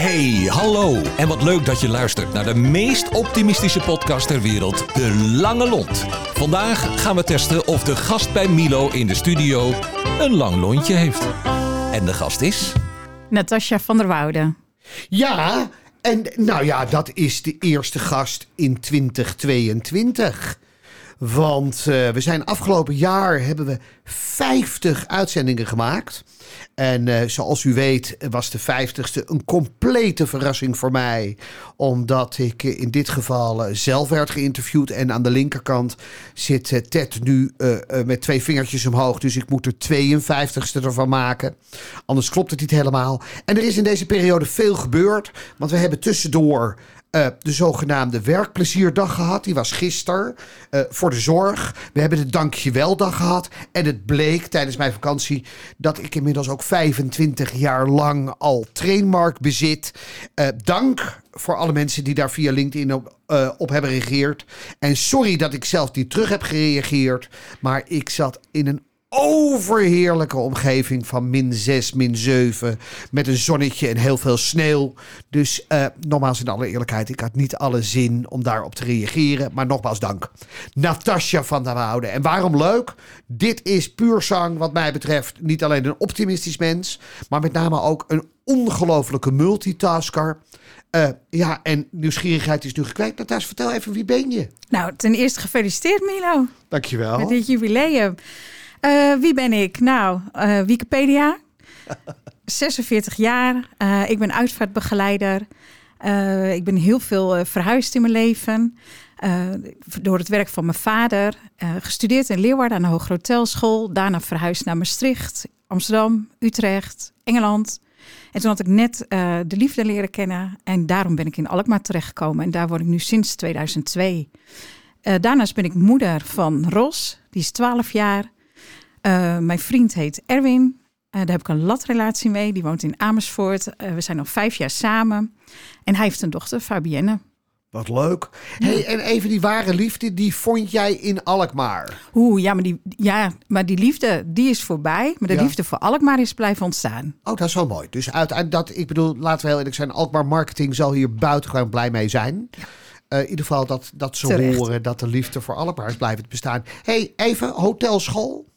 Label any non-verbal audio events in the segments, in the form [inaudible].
Hey, hallo. En wat leuk dat je luistert naar de meest optimistische podcast ter wereld, De Lange Lont. Vandaag gaan we testen of de gast bij Milo in de studio een lang lontje heeft. En de gast is... Natasja van der Woude. Ja, en nou ja, dat is de eerste gast in 2022. Want uh, we zijn afgelopen jaar hebben we 50 uitzendingen gemaakt. En uh, zoals u weet was de 50ste een complete verrassing voor mij. Omdat ik in dit geval uh, zelf werd geïnterviewd. En aan de linkerkant zit Ted nu met twee vingertjes omhoog. Dus ik moet er 52ste ervan maken. Anders klopt het niet helemaal. En er is in deze periode veel gebeurd. Want we hebben tussendoor uh, de zogenaamde werkplezierdag gehad. Die was gisteren uh, voor de zorg. We hebben de dankjeweldag gehad. En het bleek tijdens mijn vakantie dat ik inmiddels ook 25 jaar lang al Trainmark bezit. Uh, dank voor alle mensen die daar via LinkedIn op, op hebben gereageerd. En sorry dat ik zelf niet terug heb gereageerd. Maar ik zat in een overheerlijke omgeving van min 6, min 7. Met een zonnetje en heel veel sneeuw. Dus uh, nogmaals in alle eerlijkheid, ik had niet alle zin om daarop te reageren. Maar nogmaals dank. Natasja van der Woude. En waarom leuk? Dit is puur zang wat mij betreft niet alleen een optimistisch mens. Maar met name ook een ongelofelijke multitasker. Uh, ja, en nieuwsgierigheid is nu gekwijt. Natasja, vertel even, wie ben je? Nou, ten eerste gefeliciteerd Milo. Dankjewel. Met dit jubileum. Uh, wie ben ik? Nou, uh, Wikipedia. [laughs] 46 jaar. Uh, ik ben uitvaartbegeleider. ik ben heel veel verhuisd in mijn leven. door het werk van mijn vader. gestudeerd in Leeuwarden aan de Hoge Hotelschool. Daarna verhuisd naar Maastricht, Amsterdam, Utrecht, Engeland. En toen had ik net de liefde leren kennen. En daarom ben ik in Alkmaar terechtgekomen. En daar word ik nu sinds 2002. daarnaast ben ik moeder van Ros. Die is 12 jaar. Uh, mijn vriend heet Erwin. Uh, daar heb ik een latrelatie mee. Die woont in Amersfoort. Uh, we zijn al vijf jaar samen. En hij heeft een dochter, Fabienne. Wat leuk. Hey, en even die ware liefde, die vond jij in Alkmaar? Oeh, ja, maar die, ja, maar die liefde, die is voorbij. Maar de ja. liefde voor Alkmaar is blijven ontstaan. Oh, dat is wel mooi. Dus uiteindelijk, dat, ik bedoel, laten we heel eerlijk zijn, Alkmaar Marketing zal hier buitengewoon blij mee zijn. Ja. Uh, in ieder geval dat, dat ze Terecht. horen dat de liefde voor Alkmaar is blijven bestaan. hey, even hotelschool.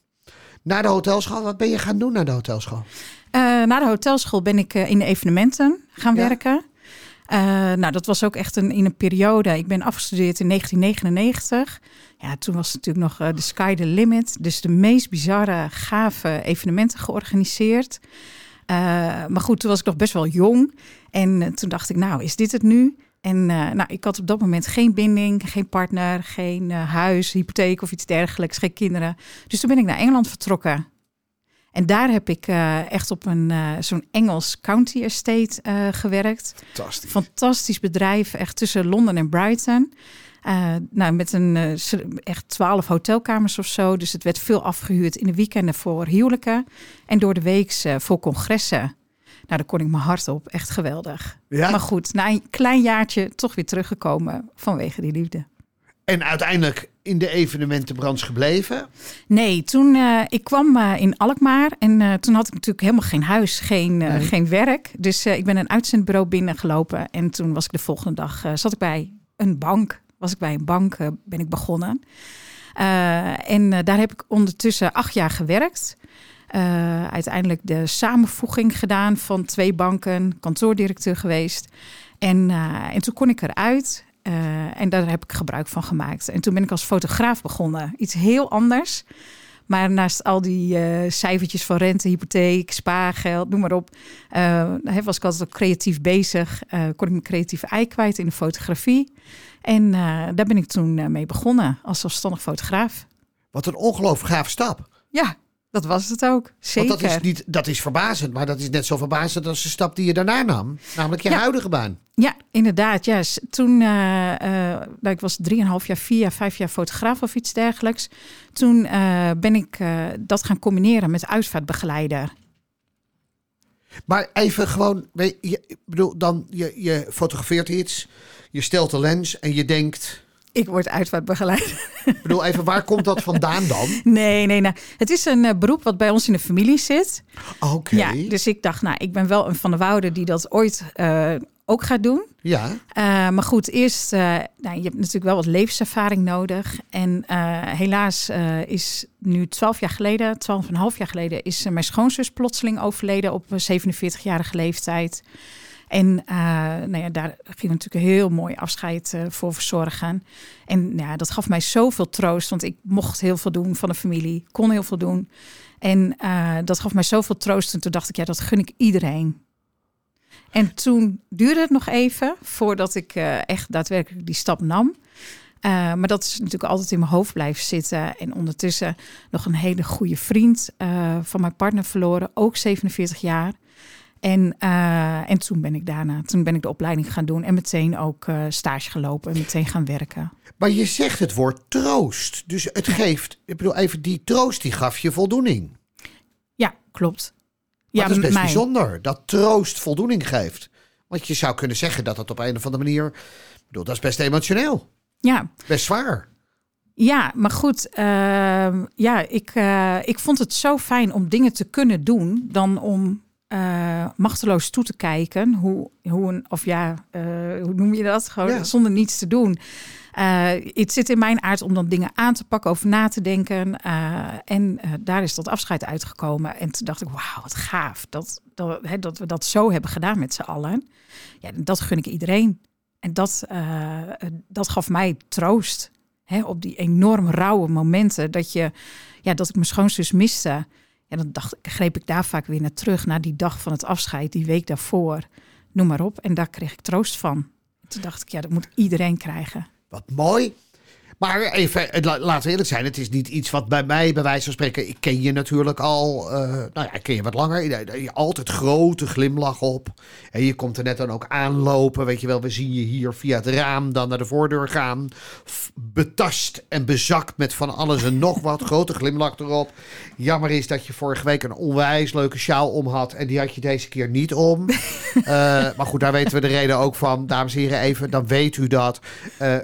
Na de hotelschool, wat ben je gaan doen na de hotelschool? Uh, na de hotelschool ben ik uh, in de evenementen gaan ja. werken. Uh, nou, dat was ook echt een, in een periode. Ik ben afgestudeerd in 1999. Ja, toen was natuurlijk nog de sky the limit. Dus de meest bizarre, gave evenementen georganiseerd. maar goed, toen was ik nog best wel jong. En toen dacht ik, nou, is dit het nu? En uh, nou, ik had op dat moment geen binding, geen partner, geen uh, huis, hypotheek of iets dergelijks, geen kinderen. Dus toen ben ik naar Engeland vertrokken. En daar heb ik uh, echt op een zo'n Engels county estate gewerkt. Fantastisch. Fantastisch bedrijf, echt tussen Londen en Brighton. nou, met een echt twaalf hotelkamers of zo. Dus het werd veel afgehuurd in de weekenden voor huwelijken. En door de week voor congressen. Nou, daar kon ik mijn hart op. Echt geweldig. Ja? Maar goed, na een klein jaartje toch weer teruggekomen vanwege die liefde. En uiteindelijk in de evenementenbranche gebleven? Nee, toen uh, ik kwam uh, in Alkmaar en uh, toen had ik natuurlijk helemaal geen huis, geen, nee. geen werk. Dus ik ben een uitzendbureau binnengelopen en toen was ik de volgende dag, zat ik bij een bank. Was ik bij een bank, ben ik begonnen. en daar heb ik ondertussen acht jaar gewerkt. Uh, uiteindelijk de samenvoeging gedaan van twee banken, kantoordirecteur geweest. En, uh, en toen kon ik eruit uh, en daar heb ik gebruik van gemaakt. En toen ben ik als fotograaf begonnen. Iets heel anders. Maar naast al die cijfertjes van rente, hypotheek, spaargeld, noem maar op, was ik altijd ook creatief bezig. kon ik mijn creatieve ei kwijt in de fotografie. En daar ben ik toen mee begonnen als zelfstandig fotograaf. Wat een ongelooflijk gaaf stap. Ja, dat was het ook. Zeker. Want dat is, niet, dat is verbazend, maar dat is net zo verbazend als de stap die je daarna nam. Namelijk je ja. huidige baan. Ja, inderdaad. Ja. Toen, uh, uh, ik was drieënhalf jaar, vier jaar, vijf jaar fotograaf of iets dergelijks. Toen uh, ben ik dat gaan combineren met uitvaartbegeleider. Maar even gewoon, ik bedoel, dan je, je fotografeert iets, je stelt de lens en je denkt... Ik word uitvaartbegeleider. Ik bedoel, even, waar komt dat vandaan dan? Nee, nee, nou, het is een eh, beroep wat bij ons in de familie zit. Oké. Ja, dus ik dacht, nou, ik ben wel een van de wouden die dat ooit eh, ook gaat doen. Ja. Uh, maar goed, eerst, nou, je hebt natuurlijk wel wat levenservaring nodig. En helaas is nu twaalf jaar geleden, twaalf en een half jaar geleden, is mijn schoonzus plotseling overleden op 47-jarige leeftijd. En nou ja, daar ging natuurlijk een heel mooi afscheid voor verzorgen. En ja, dat gaf mij zoveel troost, want ik mocht heel veel doen van de familie, kon heel veel doen. En dat gaf mij zoveel troost. En toen dacht ik, ja, dat gun ik iedereen. En toen duurde het nog even voordat ik echt daadwerkelijk die stap nam. Maar dat is natuurlijk altijd in mijn hoofd blijven zitten. En ondertussen nog een hele goede vriend van mijn partner verloren, ook 47 jaar. En, en toen ben ik daarna, toen ben ik de opleiding gaan doen en meteen ook stage gelopen en meteen gaan werken. Maar je zegt het woord troost. Dus het geeft, ik bedoel even, die troost die gaf je voldoening. Ja, klopt. Maar ja, dat is best mij. bijzonder. Dat troost voldoening geeft. Want je zou kunnen zeggen dat dat op een of andere manier. Ik bedoel, dat is best emotioneel. Ja. Best zwaar. Ja, maar goed. Uh, ja, ik, uh, ik vond het zo fijn om dingen te kunnen doen. dan om uh, machteloos toe te kijken. Hoe, hoe een. Of ja, hoe noem je dat? Gewoon Ja. zonder niets te doen. Uh, het zit in mijn aard om dan dingen aan te pakken, over na te denken. En daar is dat afscheid uitgekomen. En toen dacht ik, wauw, wat gaaf. Dat, dat, hè, dat we dat zo hebben gedaan met z'n allen. Ja, dat gun ik iedereen. En dat, dat gaf mij troost. Hè, op die enorm rauwe momenten dat, je, ja, dat ik mijn schoonzus miste. Ja, dan dacht, greep ik daar vaak weer naar terug. Naar die dag van het afscheid, die week daarvoor. Noem maar op. En daar kreeg ik troost van. Toen dacht ik, ja, dat moet iedereen krijgen. Wat mooi. Maar even, laten we eerlijk zijn, het is niet iets wat bij mij, bij wijze van spreken, ik ken je natuurlijk al, uh, nou ja, ik ken je wat langer. Je, je altijd grote glimlach op. En je komt er net dan ook aanlopen, weet je wel, we zien je hier via het raam dan naar de voordeur gaan. Betast en bezakt met van alles en nog wat, [laughs] grote glimlach erop. Jammer is dat je vorige week een onwijs leuke sjaal om had en die had je deze keer niet om. uh, [laughs] maar goed, daar weten we de reden ook van. Dames en heren, even, dan weet u dat. Uh,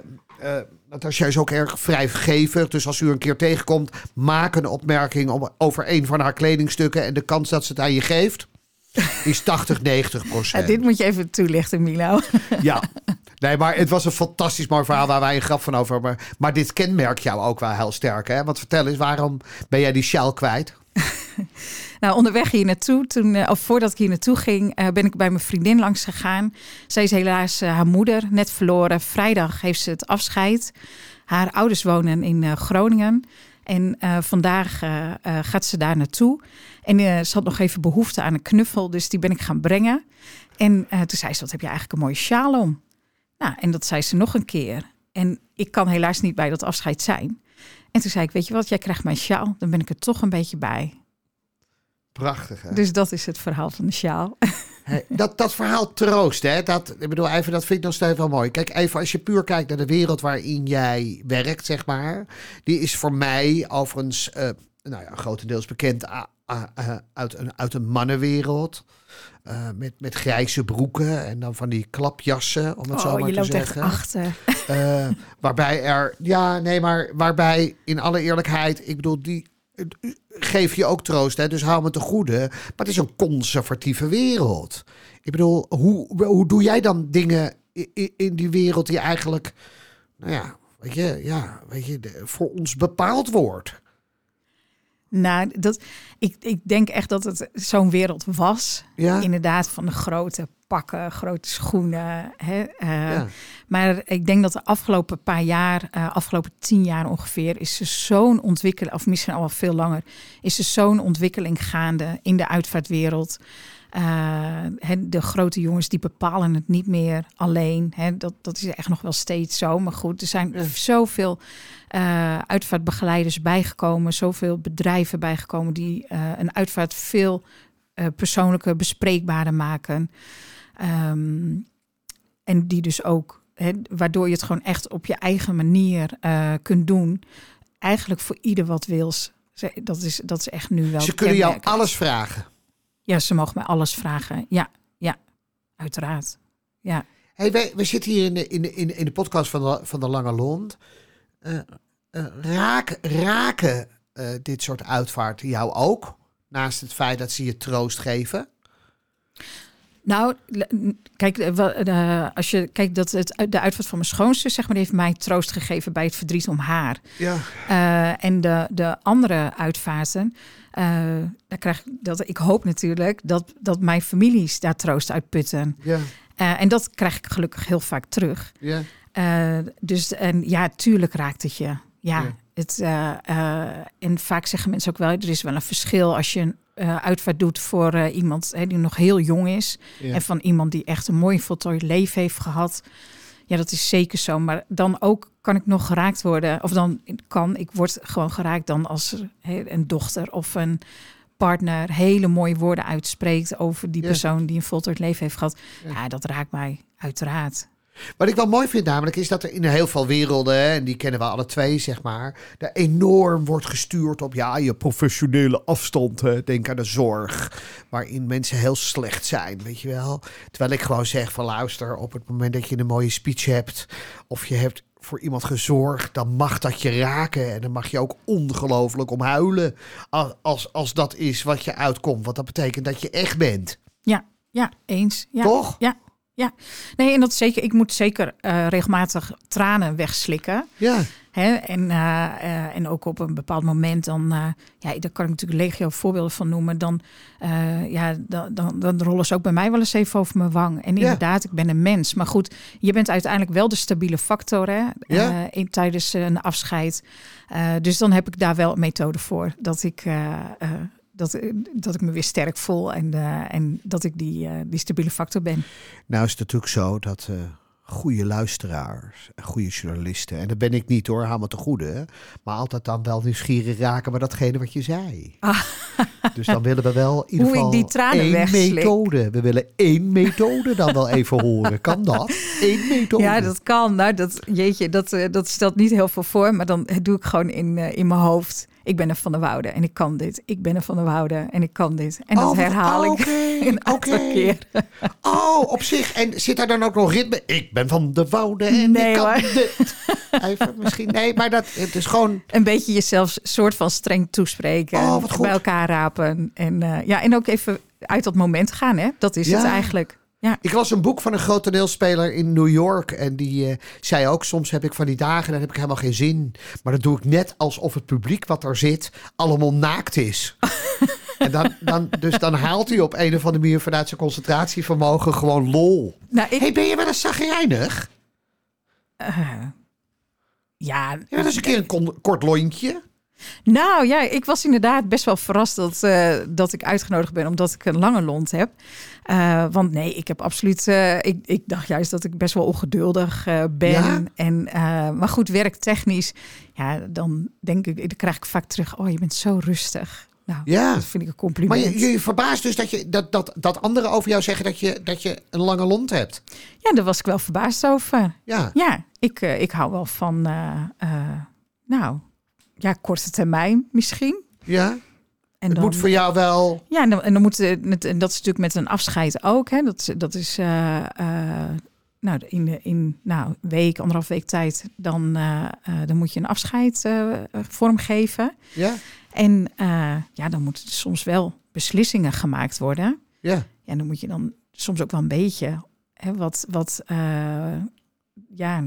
Natasja is ook erg vrijgevig. Dus als u een keer tegenkomt, maak een opmerking over een van haar kledingstukken. En de kans dat ze het aan je geeft, is [laughs] 80, 90 procent. Ja, dit moet je even toelichten, Milo. [laughs] Ja. Nee, maar het was een fantastisch mooi verhaal waar wij een grap van over hebben. Maar dit kenmerkt jou ook wel heel sterk. Hè? Want vertel eens, waarom ben jij die sjaal kwijt? [laughs] Nou, onderweg hier naartoe, toen, uh, of voordat ik hier naartoe ging, uh, ben ik bij mijn vriendin langs gegaan. Zij is helaas uh, haar moeder net verloren. Vrijdag heeft ze het afscheid. Haar ouders wonen in Groningen. En vandaag gaat ze daar naartoe. En ze had nog even behoefte aan een knuffel, dus die ben ik gaan brengen. En toen zei ze, wat heb je eigenlijk een mooie sjaal om? Nou, en dat zei ze nog een keer. En ik kan helaas niet bij dat afscheid zijn. En toen zei ik, weet je wat, jij krijgt mijn sjaal. Dan ben ik er toch een beetje bij. Prachtig, hè? Dus dat is het verhaal van de sjaal. [laughs] Hey, dat, dat verhaal troost, hè? Dat, ik bedoel, even, dat vind ik nog steeds wel mooi. Kijk, even als je puur kijkt naar de wereld waarin jij werkt, zeg maar. Die is voor mij overigens, uh, nou ja, grotendeels bekend uh, uh, uit, een, uit een mannenwereld. Uh, met, met grijze broeken en dan van die klapjassen, om het oh, zo maar je te loopt zeggen. echt achter. Uh, waarbij er, ja, nee, maar waarbij in alle eerlijkheid, ik bedoel, die geef je ook troost, hè? dus hou me te goede. Maar het is een conservatieve wereld. Ik bedoel, hoe, hoe doe jij dan dingen in, in die wereld die eigenlijk, nou ja, weet je, ja, weet je, voor ons bepaald wordt? Nou, dat, ik, ik denk echt dat het zo'n wereld was. Ja? Inderdaad, van de grote pakken, grote schoenen. Hè? Uh, Ja. Maar ik denk dat de afgelopen paar jaar, uh, afgelopen tien jaar ongeveer, is er zo'n ontwikkeling, of misschien al wel veel langer, is er zo'n ontwikkeling gaande in de uitvaartwereld. Uh, hè, de grote jongens die bepalen het niet meer alleen. Hè, dat, dat is echt nog wel steeds zo. Maar goed, er zijn zoveel uh, uitvaartbegeleiders bijgekomen, zoveel bedrijven bijgekomen die uh, een uitvaart veel persoonlijker, bespreekbaarder maken. Um, en die dus ook, hè, waardoor je het gewoon echt op je eigen manier kunt doen. Eigenlijk voor ieder wat wils. Dat is, dat is echt nu wel. Ze kunnen jou alles vragen. Ja, ze mogen mij alles vragen. Ja, ja, uiteraard. Ja. Hey, wij, we zitten hier in de, in in in de podcast van de, van de Lange Lond. Eh, eh, raak, raken eh, dit soort uitvaarten jou ook? Naast het feit dat ze je troost geven? Nou, kijk, eh, eh, als je kijkt dat het, de uitvaart van mijn schoonzus, zeg maar, die heeft mij troost gegeven bij het verdriet om haar. Ja. Eh, en de, de andere uitvaarten, eh, daar krijg ik dat. Ik hoop natuurlijk dat, dat mijn families daar troost uit putten. Ja. En dat krijg ik gelukkig heel vaak terug. Ja. Dus en ja, tuurlijk raakt het je. Ja, Ja. Het, eh, eh, en vaak zeggen mensen ook wel, er is wel een verschil als je een eh, uitvaart doet voor iemand hè, die nog heel jong is. Ja. En van iemand die echt een mooi voltooid leven heeft gehad. Ja, dat is zeker zo. Maar dan ook kan ik nog geraakt worden. Of dan kan, ik word gewoon geraakt dan als er hè, een dochter of een partner hele mooie woorden uitspreekt over die Ja. persoon die een voltooid leven heeft gehad. Ja. Ja, dat raakt mij uiteraard. Wat ik wel mooi vind namelijk is dat er in heel veel werelden, en die kennen we alle twee zeg maar, er enorm wordt gestuurd op ja, je professionele afstand. Hè. Denk aan de zorg, waarin mensen heel slecht zijn, weet je wel. Terwijl ik gewoon zeg van luister, op het moment dat je een mooie speech hebt of je hebt voor iemand gezorgd, dan mag dat je raken en dan mag je ook ongelooflijk om huilen als, als, als dat is wat je uitkomt. Want dat betekent dat je echt bent, Ja, ja, eens. Ja. toch? Ja, ja. Nee, en dat zeker. Ik moet zeker eh, regelmatig tranen wegslikken. Ja, Hè? En, eh, eh, en ook op een bepaald moment dan, ja, daar kan ik natuurlijk legio voorbeelden van noemen. Dan, ja, dan, dan, dan rollen ze ook bij mij wel eens even over mijn wang. En Ja. inderdaad, ik ben een mens. Maar goed, je bent uiteindelijk wel de stabiele factor hè? Ja. In, tijdens een afscheid. Dus dan heb ik daar wel een methode voor. Dat ik, dat, dat ik me weer sterk voel en, eh, en dat ik die, eh, die stabiele factor ben. Nou is het natuurlijk zo dat eh goede luisteraars goede journalisten, en dat ben ik niet hoor, haal me te goede, hè, maar altijd dan wel nieuwsgierig raken bij datgene wat je zei. Ah. [laughs] Dus dan willen we wel in ieder Hoe ik geval die tranen één wegslik. methode. We willen één methode dan wel even horen. Kan dat? Eén methode. Ja, dat kan. Nou, dat, jeetje, dat, eh, dat stelt niet heel veel voor. Maar dan doe ik gewoon in, eh, in mijn hoofd. Ik ben er van de Wouden en ik kan dit. Ik ben er van de Wouden en ik kan dit. En dat Oh, herhaal ik [laughs] een aantal oké. keer. Oh, op zich. En zit daar dan ook nog ritme? Ik ben van de wouden en Nee, ik kan hoor. dit. Even misschien. Nee, maar dat, het is gewoon... Een beetje jezelf soort van streng toespreken. Oh, wat goed. bij elkaar rapen. En, eh, ja, en ook even uit dat moment gaan. Hè? Dat is het eigenlijk. Ja. Ik las een boek van een groot toneelspeler in New York. En die eh, zei ook, soms heb ik van die dagen, dan heb ik helemaal geen zin. Maar dat doe ik net alsof het publiek wat er zit allemaal naakt is. [laughs] en dan, dan, dus dan haalt hij op een of andere manier vanuit zijn concentratievermogen gewoon lol. Nou, ik, hey, ben je wel eens zagrijnig? eh, ja, Ja, dat is een keer een kort lontje. Nou ja, ik was inderdaad best wel verrast dat, eh, dat ik uitgenodigd ben omdat ik een lange lont heb. Eh, want nee, ik heb absoluut. eh, ik, ik dacht juist dat ik best wel ongeduldig ben. Ja? En, maar goed, werktechnisch, ja, dan denk ik, dan krijg ik vaak terug. Oh, je bent zo rustig. Nou, Ja. dat vind ik een Maar compliment. je, je verbaast dus dat, je, dat, dat, dat anderen over jou zeggen dat je, dat je een lange lont hebt. Ja, daar was ik wel verbaasd over. Ja. Ja, ik, ik hou wel van, nou, ja, korte termijn misschien. ja. En Het moet voor jou wel... Ja, en dan, en dan moet het, en dat is natuurlijk met een afscheid ook. Hè. Dat, is- dat is eh, nou, in, de, in nou, een week, anderhalf week tijd, dan, eh, dan moet je een afscheid vormgeven. Ja. En ja, dan moeten soms wel beslissingen gemaakt worden. Ja. Ja, en dan moet je dan soms ook wel een beetje hè, wat, wat ja,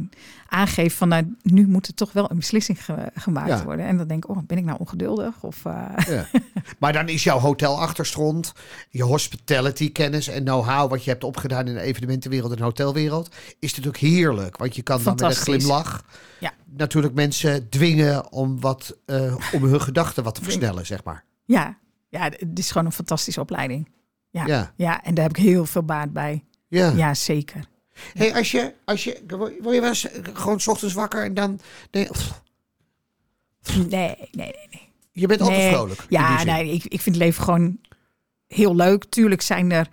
aangeven van nou, nu moet er toch wel een beslissing ge- gemaakt Ja. worden. En dan denk ik, oh, ben ik nou ongeduldig? Of, eh, Ja. Maar dan is jouw hotelachtergrond, je hospitality kennis en know-how wat je hebt opgedaan in de evenementenwereld en hotelwereld, is natuurlijk heerlijk. Want je kan dan met een glimlach Ja. natuurlijk mensen dwingen om, wat, eh, om hun gedachten wat te versnellen, zeg maar. Ja, ja, het is gewoon een fantastische opleiding. Ja, ja. Ja. en daar heb ik heel veel baat bij. Ja. Ja, zeker. Hey, als je, als je, word je wel eens gewoon 's ochtends wakker en dan, nee, Nee, nee, nee. nee. je bent altijd Nee. vrolijk. Ja, nee, ik, ik vind het leven gewoon heel leuk. Tuurlijk zijn er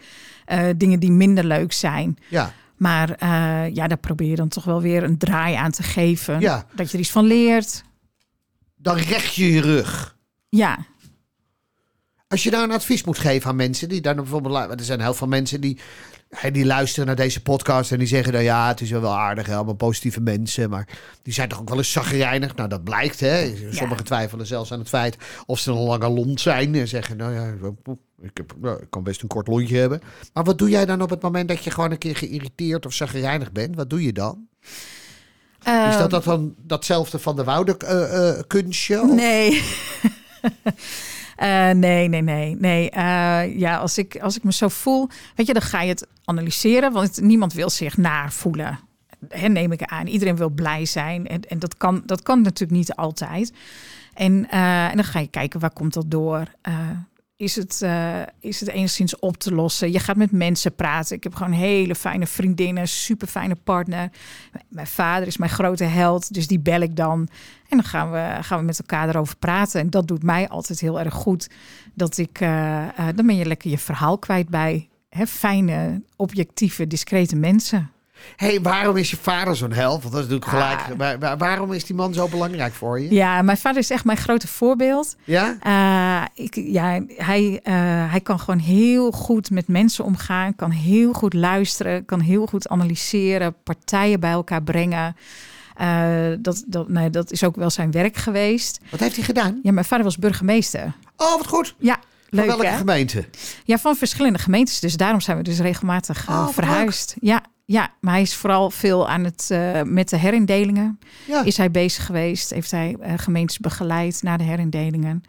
eh, dingen die minder leuk zijn. Ja, Maar eh, ja, daar probeer je dan toch wel weer een draai aan te geven. Ja. Dat je er iets van leert. dan recht je je rug. Ja, Als je nou een advies moet geven aan mensen die dan bijvoorbeeld... Er zijn heel veel mensen die, die luisteren naar deze podcast... en die zeggen dan ja, het is wel aardig, hè, allemaal positieve mensen... maar die zijn toch ook wel eens zagrijnig? Nou, dat blijkt, hè. Sommigen twijfelen zelfs aan het feit of ze een lange lont zijn... en zeggen, nou ja, ik, heb, nou, ik kan best een kort lontje hebben. Maar wat doe jij dan op het moment dat je gewoon een keer geïrriteerd of zagrijnig bent? Wat doe je dan? Is dat, dat dan datzelfde van de Woude eh, kunstje? of- Nee. [laughs] Eh, nee, nee, nee, nee. Eh, ja, als ik, als ik me zo voel, weet je, dan ga je het analyseren, want niemand wil zich naar voelen. Hè, neem ik aan. Iedereen wil blij zijn en, en dat, kan, dat kan natuurlijk niet altijd. En, eh, en dan ga je kijken waar komt dat door. Is het, eh, is het enigszins op te lossen? Je gaat met mensen praten. Ik heb gewoon hele fijne vriendinnen, super fijne partner. Mijn vader is mijn grote held, dus die bel ik dan. En dan gaan we, gaan we met elkaar erover praten. En dat doet mij altijd heel erg goed. Dat ik, eh, eh, dan ben je lekker je verhaal kwijt bij hè, fijne, objectieve, discrete mensen. Hey, waarom is je vader zo'n held? Want dat is natuurlijk Ah. gelijk. waar- waar- waarom is die man zo belangrijk voor je? Ja, mijn vader is echt mijn grote voorbeeld. Ja? Eh, ik, ja, hij, eh, hij kan gewoon heel goed met mensen omgaan, kan heel goed luisteren, kan heel goed analyseren, partijen bij elkaar brengen. Eh, dat, dat, nee, dat is ook wel zijn werk geweest. Wat heeft hij gedaan? Ja, mijn vader was burgemeester. Oh, wat goed. Ja, Van leuk welke hè? gemeente? Ja, van verschillende gemeentes. Dus daarom zijn we dus regelmatig Oh, verhuisd. Ja, ja, maar hij is vooral veel aan het eh, met de herindelingen. Ja. Is hij bezig geweest? Heeft hij eh, gemeentes begeleid naar de herindelingen?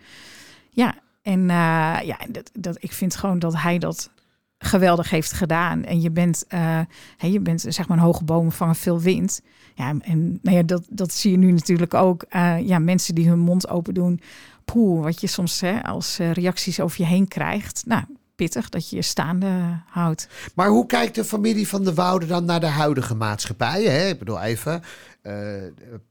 Ja, en uh, ja, dat, dat, ik vind gewoon dat hij dat geweldig heeft gedaan. En je bent, uh, hey, je bent zeg maar een hoge bomen vangen veel wind. Ja, en nou ja, dat, dat zie je nu natuurlijk ook. Uh, ja, mensen die hun mond open doen. Poeh, wat je soms hè, als uh, reacties over je heen krijgt. Nou, pittig dat je je staande houdt. Maar hoe kijkt de familie van de Woude dan naar de huidige maatschappij? Hè? Ik bedoel even uh,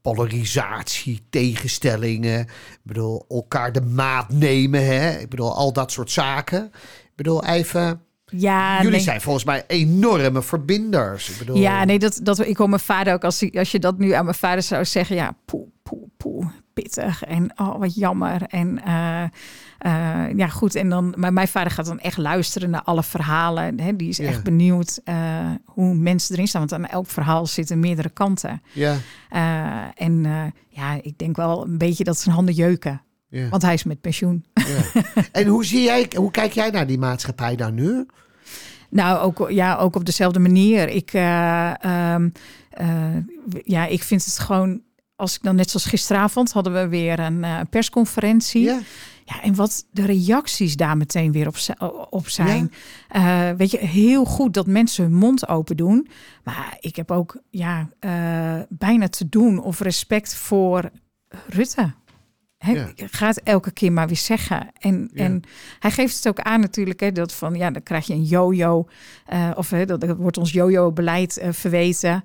polarisatie, tegenstellingen. Ik bedoel elkaar de maat nemen. Hè? Ik bedoel al dat soort zaken. Ik bedoel even. Ja, Jullie nee. zijn volgens mij enorme verbinders. Ik bedoel... Ja, nee, dat, dat, ik hoor mijn vader ook, als, als je dat nu aan mijn vader zou zeggen, ja, poe, poe, poe, pittig en oh, wat jammer. En uh, uh, ja, goed. En dan, maar mijn vader gaat dan echt luisteren naar alle verhalen. Hè, die is Ja. echt benieuwd uh, hoe mensen erin staan, want aan elk verhaal zitten meerdere kanten. Ja, en ja, ik denk wel een beetje dat zijn handen jeuken, ja, want hij is met pensioen. ja. [laughs] En hoe, zie jij, hoe kijk jij naar die maatschappij dan nu? Nou, ook, ja, ook op dezelfde manier. Ik, um, uh, ja, ik vind het gewoon, als ik dan net zoals gisteravond hadden we weer een uh, persconferentie. Ja. Ja, en wat de reacties daar meteen weer op, op zijn. Ja. weet je, heel goed dat mensen hun mond open doen. Maar ik heb ook ja, bijna te doen of respect voor Rutte. Hij Ja. gaat elke keer maar weer zeggen. En, Ja. en hij geeft het ook aan natuurlijk, hè, dat van ja, dan krijg je een yo-yo. eh, of hè, dat, dat wordt ons yo-yo-beleid eh, verweten.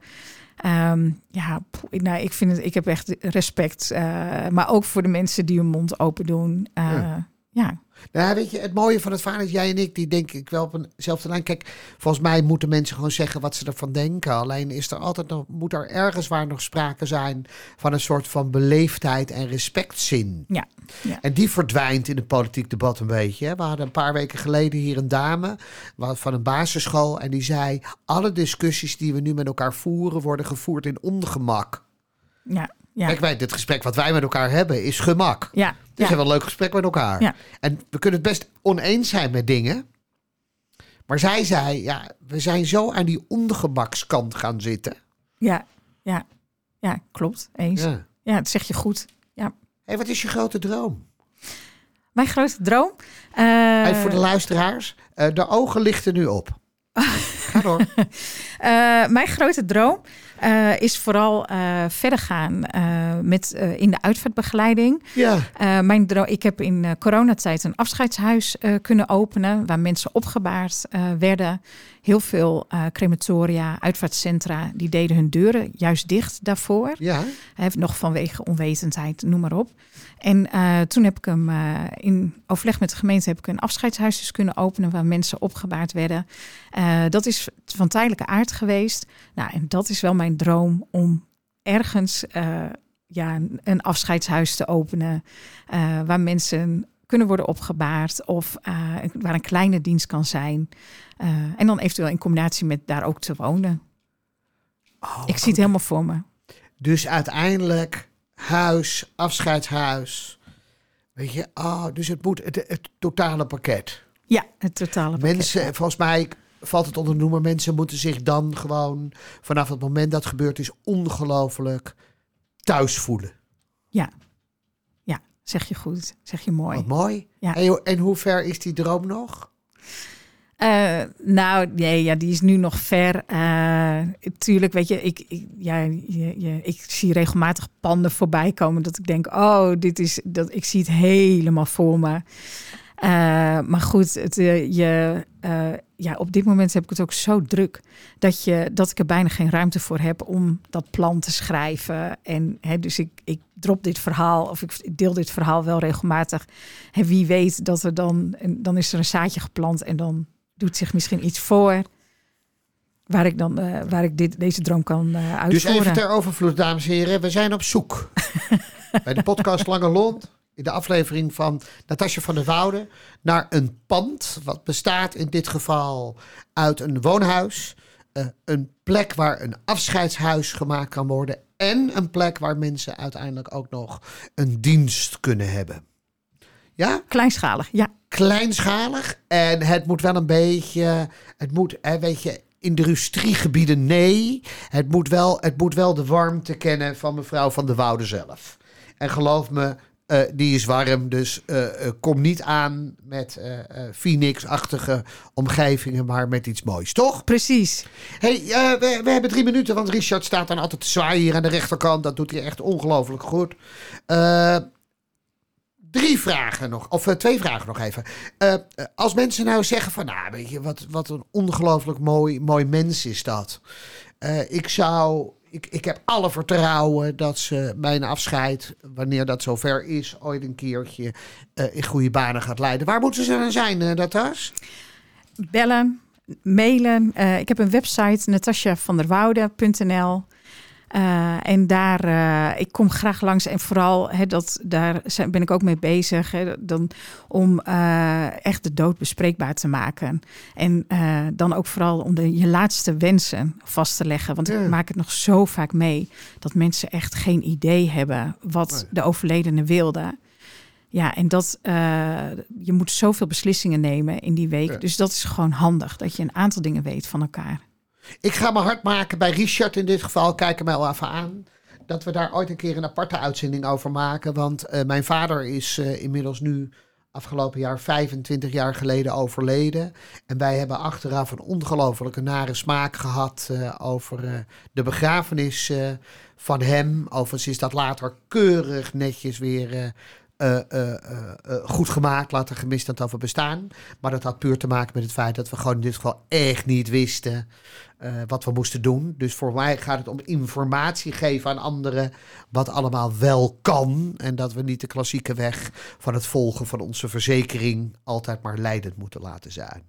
Ehm, ja, nou, ik vind het, ik heb echt respect. eh, maar ook voor de mensen die hun mond open doen. Eh, Ja. ja. Nou, weet je, het mooie van het verhaal is, jij en ik, die denk ik wel op eenzelfde lijn. Kijk, volgens mij moeten mensen gewoon zeggen wat ze ervan denken. Alleen is er altijd nog, moet er ergens waar nog sprake zijn van een soort van beleefdheid en respectzin. Ja, ja. En die verdwijnt in het politiek debat een beetje. We hadden een paar weken geleden hier een dame van een basisschool. En die zei, alle discussies die we nu met elkaar voeren, worden gevoerd in ongemak. ja, ja. Kijk, wij, dit gesprek wat wij met elkaar hebben, is gemak. ja, Dus we hebben een leuk gesprek met elkaar. Ja. En we kunnen het best oneens zijn met dingen. Maar zij zei, ja, we zijn zo aan die ongemakskant gaan zitten. ja, ja, ja, klopt. Eens. Ja. Ja. dat zeg je goed. Ja. Hé, wat is je grote droom? Mijn grote droom. eh, Even voor de luisteraars. eh, de ogen lichten nu op. [laughs] Ga door. Eh, mijn grote droom eh, is vooral eh, verder gaan eh, met, in de uitvaartbegeleiding. Ja, mijn ik heb in coronatijd een afscheidshuis kunnen openen... waar mensen opgebaard werden. Heel veel crematoria, uitvaartcentra... die deden hun deuren juist dicht daarvoor. ja. Heeft nog vanwege onwetendheid, noem maar op. En toen heb ik hem in overleg met de gemeente heb ik een afscheidshuis dus kunnen openen waar mensen opgebaard werden. Dat is van tijdelijke aard geweest. Nou, en dat is wel mijn droom om ergens ja, een afscheidshuis te openen waar mensen kunnen worden opgebaard of uh, waar een kleine dienst kan zijn. En dan eventueel in combinatie met daar ook te wonen. Oh, ik zie het helemaal voor me. Dus uiteindelijk huis, afscheidshuis. Weet je, oh, dus het moet het, het totale pakket. Ja, het totale pakket. Mensen, volgens mij valt het onder noemen. Mensen moeten zich dan gewoon vanaf het moment dat het gebeurd is ongelooflijk thuis voelen. Ja, ja, zeg je goed, zeg je mooi. Wat mooi. Ja. En, en hoe ver is die droom nog? Uh, nou, nee, ja, die is nu nog ver. Uh, tuurlijk, weet je, ik, ik, ja, je, je, ik zie regelmatig panden voorbij komen dat ik denk, oh, dit is, dat, ik zie het helemaal voor me. Uh, maar goed, het, je, ja, op dit moment heb ik het ook zo druk dat, je, dat ik er bijna geen ruimte voor heb om dat plan te schrijven. En hè, dus ik, ik drop dit verhaal of ik deel dit verhaal wel regelmatig. En wie weet dat er dan, dan is er een zaadje geplant en dan doet zich misschien iets voor waar ik dan uh, waar ik dit, deze droom kan uh, uitvoeren. Dus even ter overvloed, dames en heren, we zijn op zoek [laughs] bij de podcast Lange Lond in de aflevering van Natasja van der Woude naar een pand wat bestaat in dit geval uit een woonhuis, uh, een plek waar een afscheidshuis gemaakt kan worden en een plek waar mensen uiteindelijk ook nog een dienst kunnen hebben. Ja? Kleinschalig, ja. Kleinschalig. En het moet wel een beetje. Het moet, hè, weet je, industriegebieden, nee. Het moet, wel, het moet wel de warmte kennen van mevrouw van de Woude zelf. En geloof me, uh, die is warm, dus uh, uh, kom niet aan met Phoenix-achtige omgevingen, maar met iets moois, toch? Precies. hey, we, we, hebben drie minuten, want Richard staat dan altijd te zwaaien hier aan de rechterkant. Dat doet hij echt ongelooflijk goed. Drie vragen nog, of twee vragen nog even. Als mensen nou zeggen van, nou weet je, wat, wat een ongelooflijk mooi, mooi mens is dat. Ik zou, ik, ik heb alle vertrouwen dat ze mijn afscheid, wanneer dat zover is, ooit een keertje in goede banen gaat leiden. Waar moeten ze dan zijn, uh? Bellen, mailen. ik heb een website, natasjavanderwoude.nl. Uh, en daar, uh, ik kom graag langs en vooral, hè, dat, daar ben ik ook mee bezig, hè, dan, om uh, echt de dood bespreekbaar te maken. En dan ook vooral om de, je laatste wensen vast te leggen. Want ja. ik maak het nog zo vaak mee dat mensen echt geen idee hebben wat nee. de overledene wilde. Ja, en dat je moet zoveel beslissingen nemen in die week. Ja. Dus dat is gewoon handig, dat je een aantal dingen weet van elkaar. Ik ga me hard maken bij Richard in dit geval. Kijk hem wel even aan. Dat we daar ooit een keer een aparte uitzending over maken. Want uh, mijn vader is uh, inmiddels nu afgelopen jaar 25 jaar geleden overleden. En wij hebben achteraf een ongelofelijke nare smaak gehad uh, over de begrafenis van hem. Overigens is dat later keurig netjes weer uh, uh, uh, goed gemaakt, laten gemist dat over bestaan. Maar dat had puur te maken met het feit dat we gewoon in dit geval echt niet wisten wat we moesten doen. Dus voor mij gaat het om informatie geven aan anderen wat allemaal wel kan. En dat we niet de klassieke weg van het volgen van onze verzekering altijd maar leidend moeten laten zijn.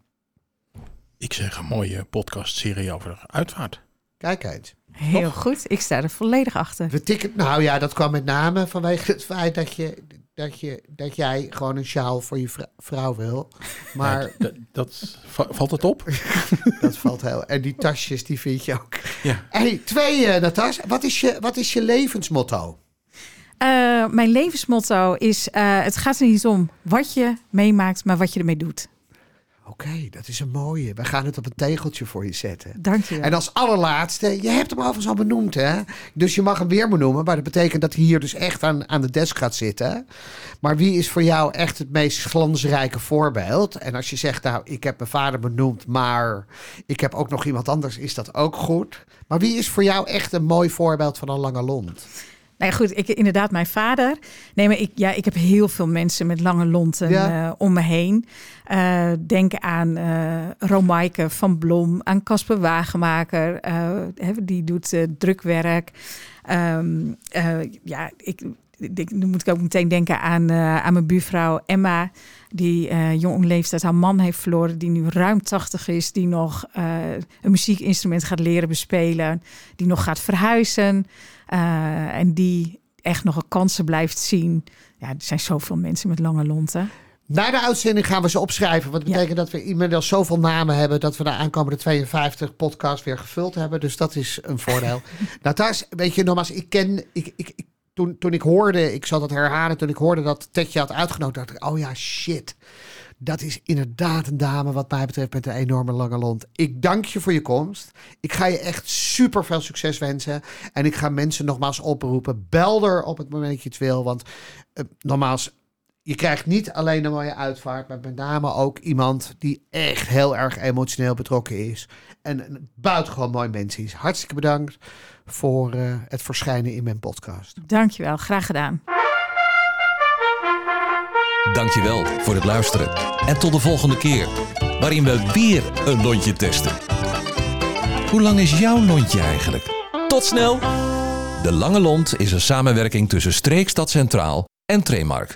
Ik zeg een mooie podcastserie over uitvaart. Kijk eens. Heel Toch? goed, ik sta er volledig achter. We tikken, nou ja, dat kwam met name vanwege het feit dat je dat, je, dat jij gewoon een sjaal voor je vrouw wil. Maar ja, dat, valt het op? [laughs] dat valt heel. En die tasjes, die vind je ook. Ja. Hey, twee, uh, Natas. Wat is je, wat is je levensmotto? Uh, mijn levensmotto is: uh, het gaat er niet om wat je meemaakt, maar wat je ermee doet. Oké, okay, dat is een mooie. We gaan het op een tegeltje voor je zetten. Dank je. En als allerlaatste, je hebt hem overigens al benoemd, hè? Dus je mag hem weer benoemen, maar dat betekent dat hij hier dus echt aan, aan de desk gaat zitten. Maar wie is voor jou echt het meest glansrijke voorbeeld? En als je zegt, nou, ik heb mijn vader benoemd, maar ik heb ook nog iemand anders, is dat ook goed. Maar wie is voor jou echt een mooi voorbeeld van een lange lont? Nou ja, goed, ik, inderdaad, mijn vader. Nee, maar ik, ja, ik heb heel veel mensen met lange lonten ja. uh, om me heen. Uh, denk aan uh, Romaike van Blom, aan Casper Wagenmaker. die doet drukwerk. Um, ja, ik, ik, nu moet ik ook meteen denken aan, aan mijn buurvrouw Emma. Die jong leeftijd haar man heeft verloren. Die nu ruim 80 is. Die nog een muziekinstrument gaat leren bespelen. Die nog gaat verhuizen. Uh, en die echt nog een kansen blijft zien. Ja, er zijn zoveel mensen met lange lonten. Na de uitzending gaan we ze opschrijven. Wat Ja. betekent dat we inmiddels zoveel namen hebben... dat we de aankomende 52 podcasts weer gevuld hebben. Dus dat is een voordeel. [laughs] nou, Thijs, weet je, nogmaals, ik ken... Ik, ik, ik, toen, toen ik hoorde, ik zal dat herhalen... toen ik hoorde dat Tetje had uitgenodigd... dacht ik, oh ja, shit. Dat is inderdaad een dame wat mij betreft met een enorme lange lont. Ik dank je voor je komst. Ik ga je echt super veel succes wensen. En ik ga mensen nogmaals oproepen. Bel er op het moment dat je het wil. Want eh, nogmaals, je krijgt niet alleen een mooie uitvaart, maar met name ook iemand die echt heel erg emotioneel betrokken is. En buitengewoon mooi mens is. Hartstikke bedankt voor eh, het verschijnen in mijn podcast. Dankjewel, graag gedaan. Dankjewel voor het luisteren. En tot de volgende keer, waarin we weer een lontje testen. Hoe lang is jouw lontje eigenlijk? Tot snel! De Lange Lont is een samenwerking tussen Streekstad Centraal en Tremark.